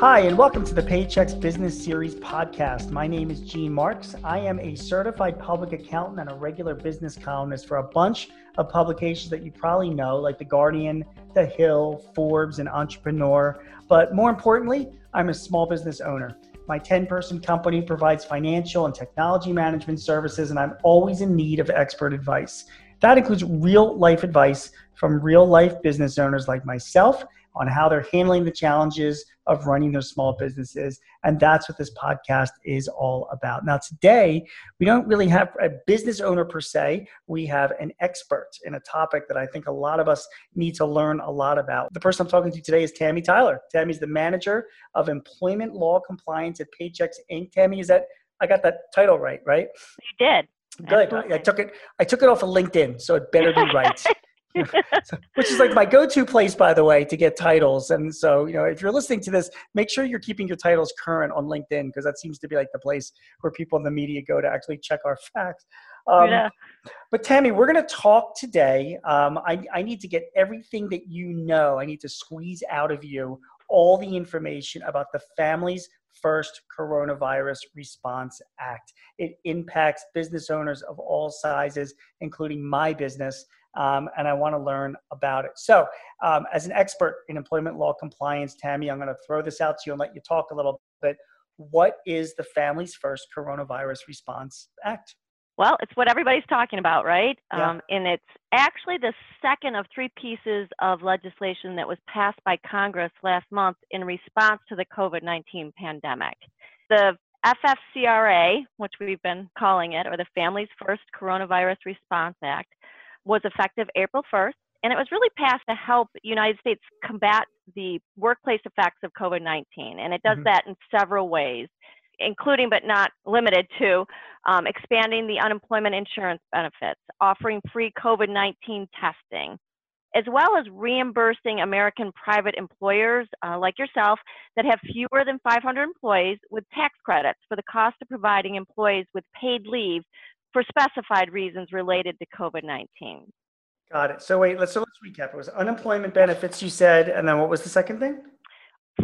Hi, and welcome to the Paychex Business Series podcast. My name is Gene Marks. I am a certified public accountant and a regular business columnist for a bunch of publications that you probably know, like The Guardian, The Hill, Forbes, and Entrepreneur. But more importantly, I'm a small business owner. My 10 person company provides financial and technology management services, and I'm always in need of expert advice. That includes real life advice from real life business owners like myself on how they're handling the challenges of running their small businesses. And that's what this podcast is all about. Now, today, we don't really have a business owner per se. We have an expert in a topic that I think a lot of us need to learn a lot about. The person I'm talking to today is Tammy Tyler. Tammy's the manager of employment law compliance at Paychex Inc. Tammy, is that I got that title right, right? You did. Good. I, took it. I took it off of LinkedIn, so it better be right. which is like my go-to place, by the way, to get titles. And so, you know, if you're listening to this, make sure you're keeping your titles current on LinkedIn because that seems to be like the place where people in the media go to actually check our facts. Um, yeah. But Tammy, we're going to talk today. Um, I, I need to get everything that you know. I need to squeeze out of you all the information about the Families First Coronavirus Response Act. It impacts business owners of all sizes, including my business um, and I want to learn about it. So, um, as an expert in employment law compliance, Tammy, I'm going to throw this out to you and let you talk a little bit. What is the Families First Coronavirus Response Act? Well, it's what everybody's talking about, right? Yeah. Um, and it's actually the second of three pieces of legislation that was passed by Congress last month in response to the COVID 19 pandemic. The FFCRA, which we've been calling it, or the Families First Coronavirus Response Act, was effective April 1st, and it was really passed to help United States combat the workplace effects of COVID 19. And it does mm-hmm. that in several ways, including but not limited to um, expanding the unemployment insurance benefits, offering free COVID 19 testing. As well as reimbursing American private employers uh, like yourself that have fewer than 500 employees with tax credits for the cost of providing employees with paid leave for specified reasons related to COVID 19. Got it. So wait, let's so let's recap. It was unemployment benefits, you said, and then what was the second thing?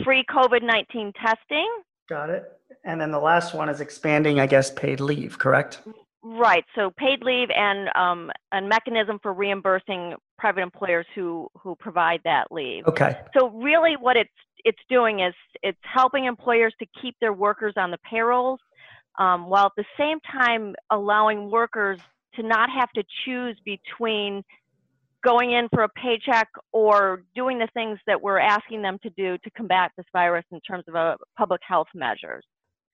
Free COVID 19 testing. Got it. And then the last one is expanding, I guess, paid leave, correct? Right. So paid leave and um, a mechanism for reimbursing private employers who who provide that leave. Okay. So really, what it's it's doing is it's helping employers to keep their workers on the payrolls um, while at the same time allowing workers to not have to choose between going in for a paycheck or doing the things that we're asking them to do to combat this virus in terms of uh, public health measures.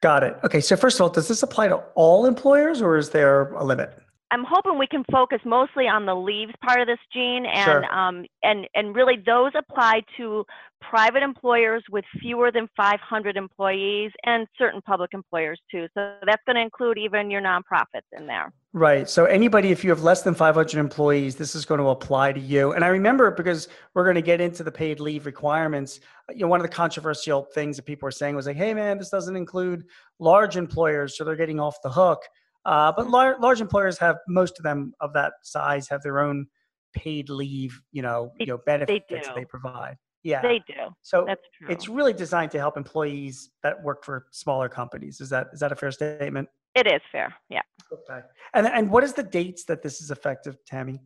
Got it. Okay, so first of all, does this apply to all employers or is there a limit? I'm hoping we can focus mostly on the leaves part of this, Gene, and sure. um, and and really those apply to private employers with fewer than 500 employees and certain public employers too. So that's going to include even your nonprofits in there. Right. So anybody, if you have less than 500 employees, this is going to apply to you. And I remember because we're going to get into the paid leave requirements. You know, one of the controversial things that people were saying was like, "Hey, man, this doesn't include large employers, so they're getting off the hook." Uh, but lar- large employers have most of them of that size have their own paid leave, you know, they, you know benefits they, they provide. Yeah, they do. So that's true. It's really designed to help employees that work for smaller companies. Is that is that a fair statement? It is fair. Yeah. Okay. And and what is the dates that this is effective, Tammy?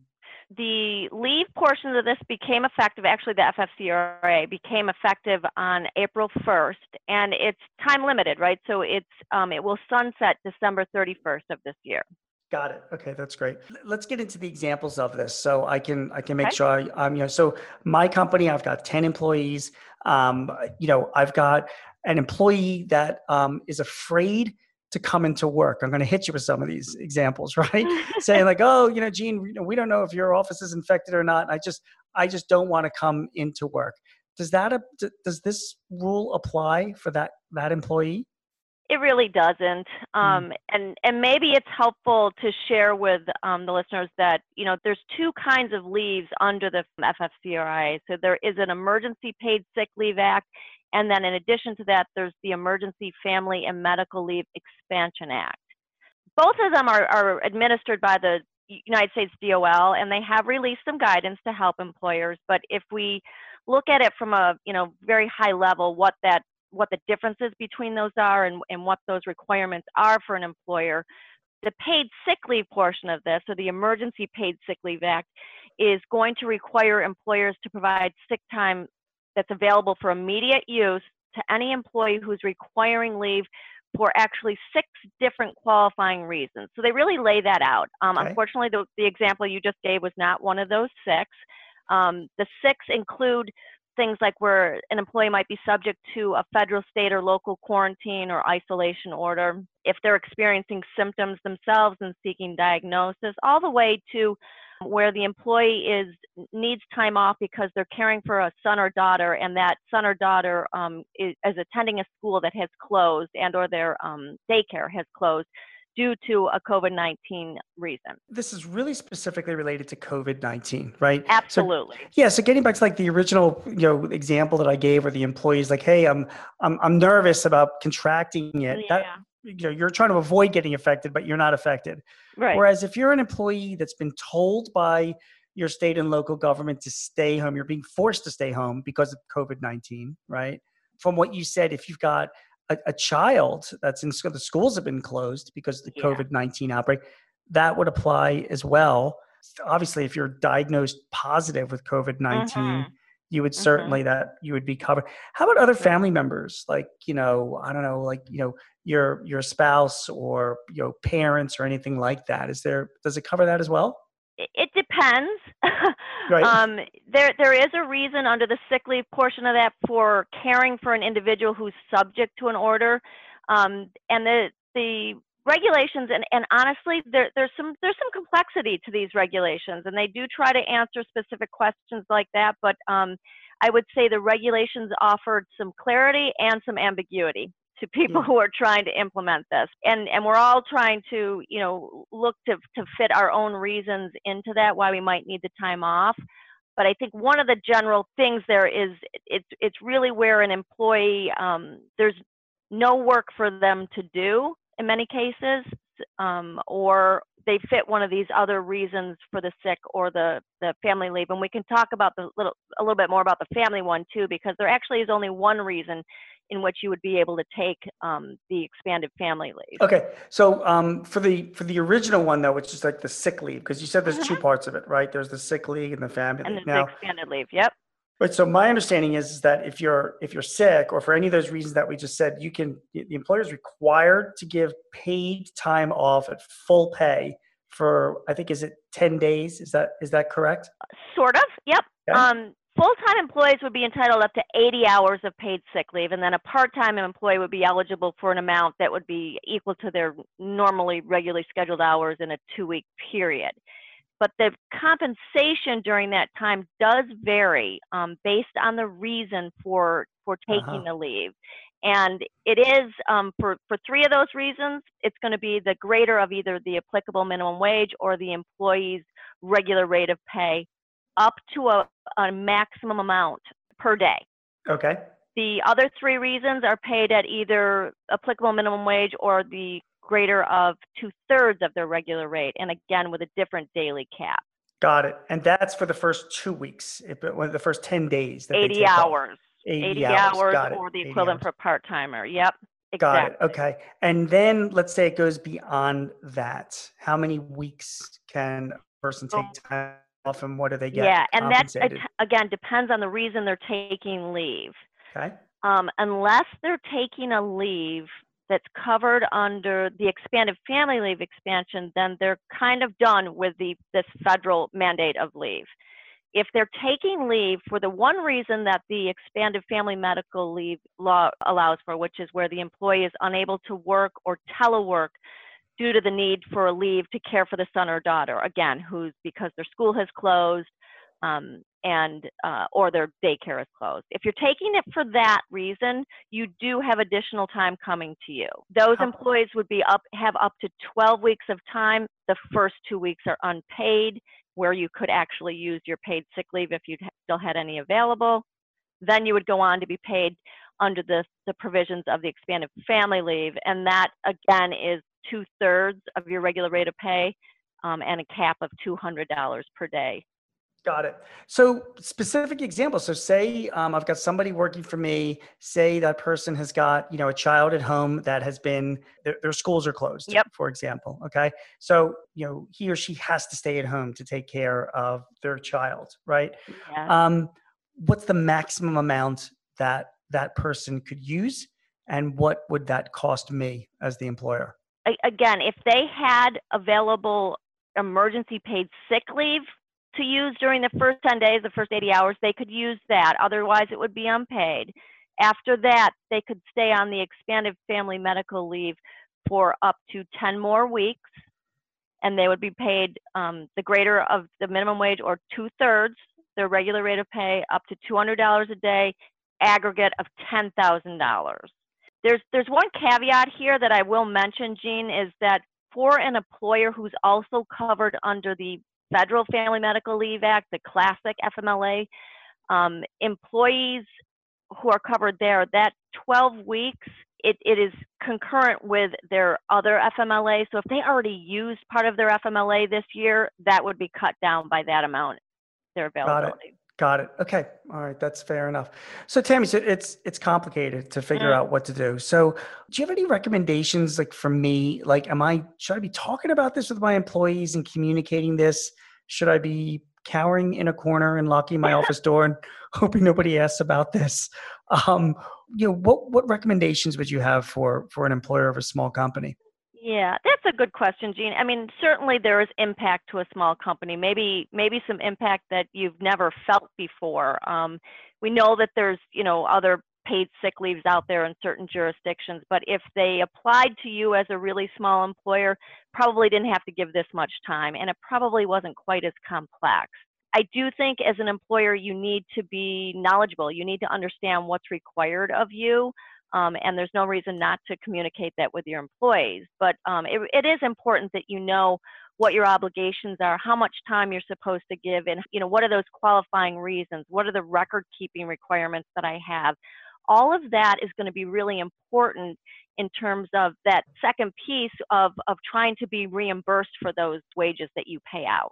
The leave portions of this became effective, actually the FFCRA became effective on April 1st, and it's time limited, right? So it's um, it will sunset December 31st of this year. Got it. Okay, that's great. Let's get into the examples of this, so I can I can make okay. sure I, um you know so my company I've got ten employees. Um, you know I've got an employee that um, is afraid to come into work. I'm going to hit you with some of these examples, right? Saying like, "Oh, you know, Gene, we don't know if your office is infected or not. I just, I just don't want to come into work." Does that does this rule apply for that that employee? It really doesn't, um, mm. and and maybe it's helpful to share with um, the listeners that you know there's two kinds of leaves under the FFCRA. So there is an Emergency Paid Sick Leave Act, and then in addition to that, there's the Emergency Family and Medical Leave Expansion Act. Both of them are, are administered by the United States DOL, and they have released some guidance to help employers. But if we look at it from a you know very high level, what that what the differences between those are and, and what those requirements are for an employer. The paid sick leave portion of this, or the Emergency Paid Sick Leave Act, is going to require employers to provide sick time that's available for immediate use to any employee who's requiring leave for actually six different qualifying reasons. So they really lay that out. Um, okay. Unfortunately, the, the, example you just gave was not one of those six. Um, the six include things like where an employee might be subject to a federal, state, or local quarantine or isolation order, if they're experiencing symptoms themselves and seeking diagnosis, all the way to where the employee is needs time off because they're caring for a son or daughter and that son or daughter um, is, is, attending a school that has closed and or their um, daycare has closed due to a COVID-19 reason. This is really specifically related to COVID-19, right? Absolutely. So, yeah. So getting back to like the original, you know, example that I gave where the employee's like, Hey, I'm, I'm, I'm nervous about contracting it. Yeah. That, you know, you're trying to avoid getting affected, but you're not affected. Right. Whereas if you're an employee that's been told by your state and local government to stay home, you're being forced to stay home because of COVID 19, right? From what you said, if you've got a, a child that's in school, the schools have been closed because of the yeah. COVID 19 outbreak, that would apply as well. Obviously, if you're diagnosed positive with COVID 19, mm-hmm. You would mm-hmm. certainly mm-hmm. that you would be covered. How about other family members? Like, you know, I don't know, like, you know, your your spouse or your parents or anything like that is there does it cover that as well it depends right. um, there there is a reason under the sick leave portion of that for caring for an individual who's subject to an order um, and the the regulations and, and honestly there, there's some there's some complexity to these regulations and they do try to answer specific questions like that but um, i would say the regulations offered some clarity and some ambiguity to people who are trying to implement this. And and we're all trying to you know look to to fit our own reasons into that why we might need the time off. But i think one of the general things there is it's it's really where an employee um, there's no work for them to do in many cases um, or they fit one of these other reasons for the sick or the, the family leave. And we can talk about the little a little bit more about the family one too, because there actually is only one reason in which you would be able to take um, the expanded family leave. Okay, so um, for the for the original one though, which is like the sick leave, because you said there's two mm-hmm. parts of it, right? There's the sick leave and the family and leave. now, the expanded leave. Yep. Right. So my understanding is, is that if you're if you're sick or for any of those reasons that we just said, you can the employer is required to give paid time off at full pay for I think is it ten days? Is that is that correct? Sort of. Yep. Okay. Um, Full-time employees would be entitled up to 80 hours of paid sick leave, and then a part-time employee would be eligible for an amount that would be equal to their normally regularly scheduled hours in a two-week period. But the compensation during that time does vary um, based on the reason for for taking uh-huh. the leave, and it is um, for for three of those reasons. It's going to be the greater of either the applicable minimum wage or the employee's regular rate of pay up to a, a maximum amount per day. Okay. The other three reasons are paid at either applicable minimum wage or the greater of two thirds of their regular rate, and again with a different daily cap. Got it. And that's for the first two weeks, the first 10 days. 80 hours. 80, 80 hours, hours or the equivalent for part timer. Yep. Exactly. Got it. Okay. And then let's say it goes beyond that. How many weeks can a person take time off and what do they get? Yeah, and that again depends on the reason they're taking leave. Okay. Um, unless they're taking a leave that's covered under the expanded family leave expansion, then they're kind of done with the this federal mandate of leave. If they're taking leave for the one reason that the expanded family medical leave law allows for, which is where the employee is unable to work or telework due to the need for a leave to care for the son or daughter, again, who's because their school has closed um, and uh, or their daycare is closed. If you're taking it for that reason, you do have additional time coming to you. Those employees would be up have up to 12 weeks of time. The first two weeks are unpaid, where you could actually use your paid sick leave if you still had any available. Then you would go on to be paid under the, the provisions of the expanded family leave, and that again is two thirds of your regular rate of pay um, and a cap of $200 per day. Got it. So specific examples. So say um, I've got somebody working for me. Say that person has got you know a child at home that has been their, their schools are closed. Yep. For example. Okay. So you know he or she has to stay at home to take care of their child, right? Yeah. Um, what's the maximum amount that that person could use, and what would that cost me as the employer? again, if they had available emergency paid sick leave to use during the first 10 days, the first 80 hours, they could use that. Otherwise, it would be unpaid. After that, they could stay on the expanded family medical leave for up to 10 more weeks, and they would be paid um, the greater of the minimum wage or two thirds their regular rate of pay, up to $200 a day, aggregate of $10,000. There's there's one caveat here that I will mention, Gene, is that for an employer who's also covered under the Federal Family Medical Leave Act, the classic FMLA, um, employees who are covered there, that 12 weeks, it, it is concurrent with their other FMLA. So if they already used part of their FMLA this year, that would be cut down by that amount, their availability. Got it. Okay. All right. That's fair enough. So Tammy, so it's it's complicated to figure mm. out what to do. So do you have any recommendations like for me? Like, am I should I be talking about this with my employees and communicating this? Should I be cowering in a corner and locking my office door and hoping nobody asks about this? Um, you know, what what recommendations would you have for for an employer of a small company? Yeah, that's a good question, Gene. I mean, certainly there is impact to a small company. Maybe maybe some impact that you've never felt before. Um, we know that there's you know other paid sick leaves out there in certain jurisdictions, but if they applied to you as a really small employer, probably didn't have to give this much time, and it probably wasn't quite as complex. I do think as an employer, you need to be knowledgeable. You need to understand what's required of you. Um, and there's no reason not to communicate that with your employees. But um, it, it is important that you know what your obligations are, how much time you're supposed to give, and you know what are those qualifying reasons, what are the record keeping requirements that I have. All of that is going to be really important in terms of that second piece of, of trying to be reimbursed for those wages that you pay out.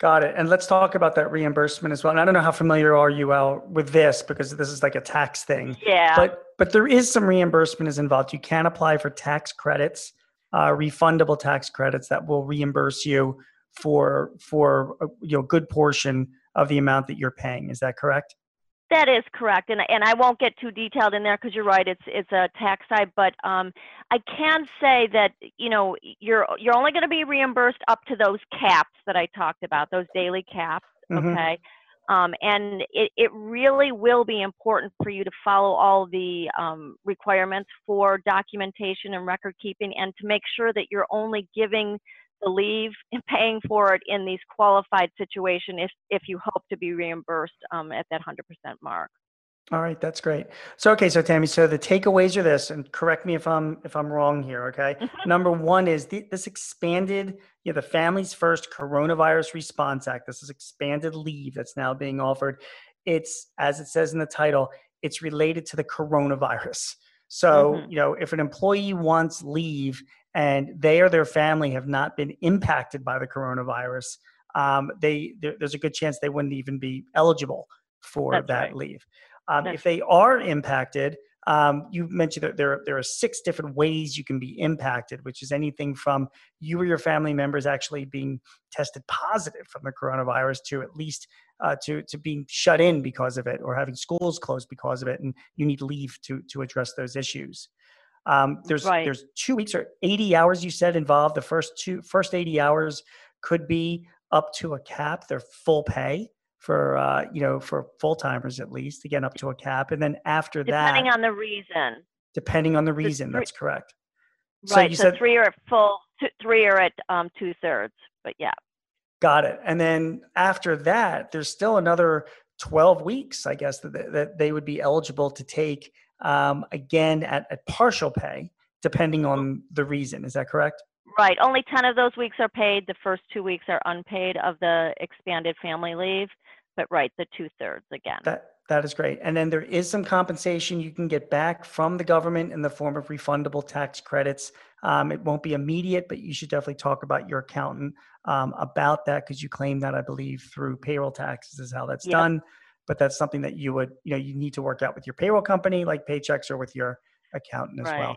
Got it. And let's talk about that reimbursement as well. And I don't know how familiar are you Al with this because this is like a tax thing. Yeah. But but there is some reimbursement is involved. You can apply for tax credits, uh, refundable tax credits that will reimburse you for for a, uh, you know good portion of the amount that you're paying. Is that correct? That is correct, and and I won't get too detailed in there because you're right. It's it's a tax side, but um, I can say that you know you're you're only going to be reimbursed up to those caps that I talked about, those daily caps. Mm-hmm. Okay, um, and it it really will be important for you to follow all the um, requirements for documentation and record keeping, and to make sure that you're only giving leave and paying for it in these qualified situation if, if you hope to be reimbursed um, at that 100% mark. All right, that's great. So okay, so Tammy, so the takeaways are this, and correct me if I'm if I'm wrong here. Okay, mm-hmm. number one is the, this expanded, you know, the Families First Coronavirus Response Act. This is expanded leave that's now being offered. It's as it says in the title, it's related to the coronavirus. So mm-hmm. you know, if an employee wants leave and they or their family have not been impacted by the coronavirus, um, they there, there's a good chance they wouldn't even be eligible for That's that right. leave. Um, if they are impacted, um, you mentioned that there there are six different ways you can be impacted, which is anything from you or your family members actually being tested positive from the coronavirus to at least uh, to to being shut in because of it or having schools closed because of it, and you need leave to to address those issues. Um, there's right. there's two weeks or 80 hours you said involved. The first two first 80 hours could be up to a cap. They're full pay for uh, you know for full timers at least. Again, up to a cap, and then after depending that, depending on the reason. Depending on the reason, that's correct. Right. So you so said three are at full, two, three are at um, two thirds. But yeah. Got it. And then after that, there's still another 12 weeks, I guess, that, that they would be eligible to take um, again at, at partial pay, depending on the reason. Is that correct? Right. Only 10 of those weeks are paid. The first two weeks are unpaid of the expanded family leave. but right, the two thirds again. That that is great. And then there is some compensation you can get back from the government in the form of refundable tax credits. Um, it won't be immediate, but you should definitely talk about your accountant um, about that because you claim that I believe through payroll taxes is how that's yep. done. But that's something that you would you know you need to work out with your payroll company like Paychex or with your accountant as right. well.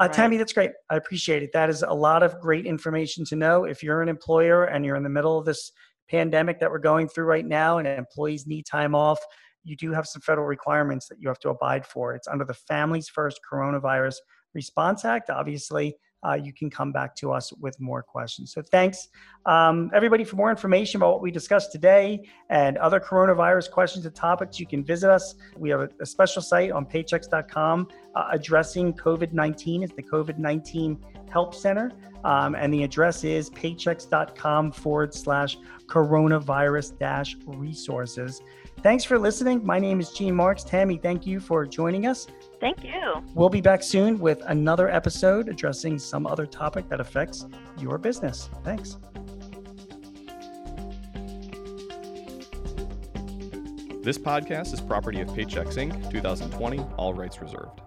Uh, right. Tammy, that's great. I appreciate it. That is a lot of great information to know. If you're an employer and you're in the middle of this pandemic that we're going through right now and employees need time off, you do have some federal requirements that you have to abide for. It's under the Families First Coronavirus Response Act. Obviously, uh, you can come back to us with more questions. So thanks, um, everybody. For more information about what we discussed today and other coronavirus questions and topics, you can visit us. We have a, a special site on paychex.com uh, addressing COVID-19. It's the COVID-19 Help Center. Um, and the address is paychex.com forward slash coronavirus dash resources. Thanks for listening. My name is Gene Marks. Tammy, thank you for joining us. Thank you. We'll be back soon with another episode addressing some other topic that affects your business. Thanks. This podcast is property of Paychex Inc., 2020, all rights reserved.